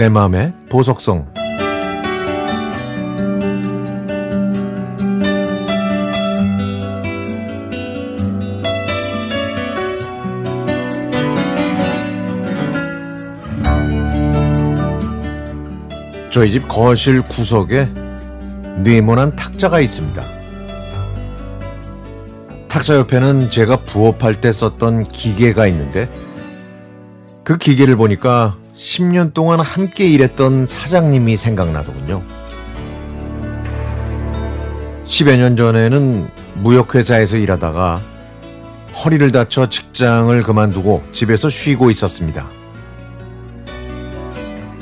내 마음의 보석성 저희 집 거실 구석에 네모난 탁자가 있습니다. 탁자 옆에는 제가 부업할 때 썼던 기계가 있는데 그 기계를 보니까 10년 동안 함께 일했던 사장님이 생각나더군요. 10여 년 전에는 무역회사에서 일하다가 허리를 다쳐 직장을 그만두고 집에서 쉬고 있었습니다.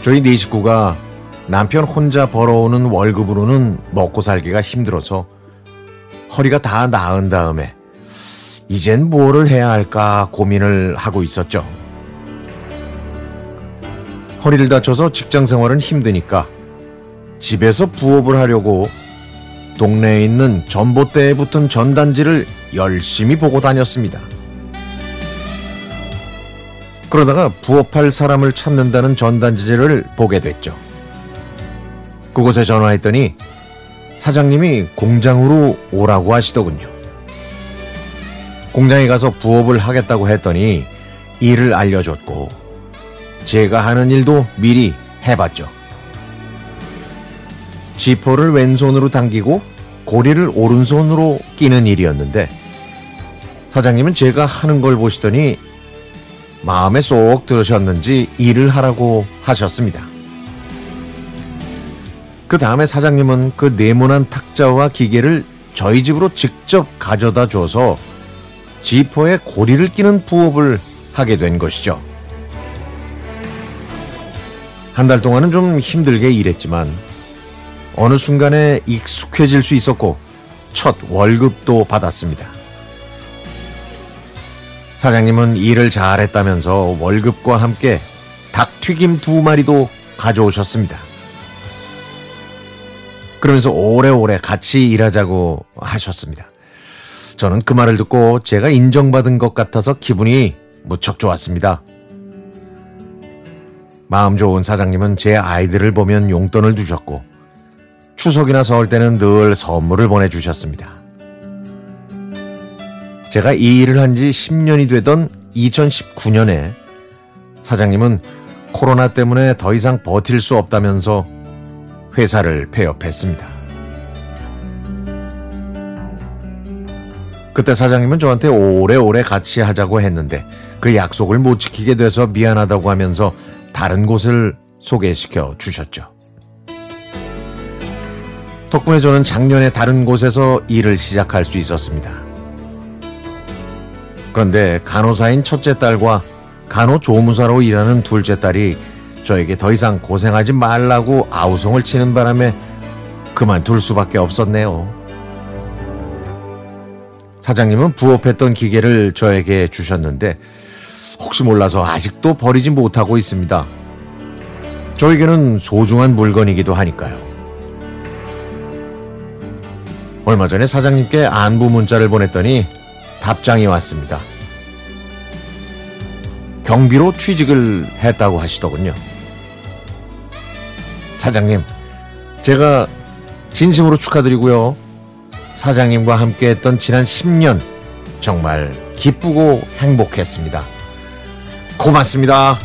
저희 네 식구가 남편 혼자 벌어오는 월급으로는 먹고 살기가 힘들어서 허리가 다 나은 다음에 이젠 뭐를 해야 할까 고민을 하고 있었죠. 허리를 다쳐서 직장 생활은 힘드니까 집에서 부업을 하려고 동네에 있는 전봇대에 붙은 전단지를 열심히 보고 다녔습니다. 그러다가 부업할 사람을 찾는다는 전단지를 보게 됐죠. 그곳에 전화했더니 사장님이 공장으로 오라고 하시더군요. 공장에 가서 부업을 하겠다고 했더니 일을 알려줬고 제가 하는 일도 미리 해봤죠. 지퍼를 왼손으로 당기고 고리를 오른손으로 끼는 일이었는데 사장님은 제가 하는 걸 보시더니 마음에 쏙 들으셨는지 일을 하라고 하셨습니다. 그 다음에 사장님은 그 네모난 탁자와 기계를 저희 집으로 직접 가져다 줘서 지퍼에 고리를 끼는 부업을 하게 된 것이죠. 한 달 동안은 좀 힘들게 일했지만 어느 순간에 익숙해질 수 있었고 첫 월급도 받았습니다. 사장님은 일을 잘했다면서 월급과 함께 닭튀김 두 마리도 가져오셨습니다. 그러면서 오래오래 같이 일하자고 하셨습니다. 저는 그 말을 듣고 제가 인정받은 것 같아서 기분이 무척 좋았습니다. 마음 좋은 사장님은 제 아이들을 보면 용돈을 주셨고 추석이나 설 때는 늘 선물을 보내주셨습니다. 제가 이 일을 한 지 10년이 되던 2019년에 사장님은 코로나 때문에 더 이상 버틸 수 없다면서 회사를 폐업했습니다. 그때 사장님은 저한테 오래오래 같이 하자고 했는데 그 약속을 못 지키게 돼서 미안하다고 하면서 다른 곳을 소개시켜 주셨죠. 덕분에 저는 작년에 다른 곳에서 일을 시작할 수 있었습니다. 그런데 간호사인 첫째 딸과 간호조무사로 일하는 둘째 딸이 저에게 더 이상 고생하지 말라고 아우성을 치는 바람에 그만둘 수밖에 없었네요. 사장님은 부업했던 기계를 저에게 주셨는데 혹시 몰라서 아직도 버리지 못하고 있습니다. 저에게는 소중한 물건이기도 하니까요. 얼마 전에 사장님께 안부 문자를 보냈더니 답장이 왔습니다. 경비로 취직을 했다고 하시더군요. 사장님, 제가 진심으로 축하드리고요. 사장님과 함께 했던 지난 10년 정말 기쁘고 행복했습니다. 고맙습니다.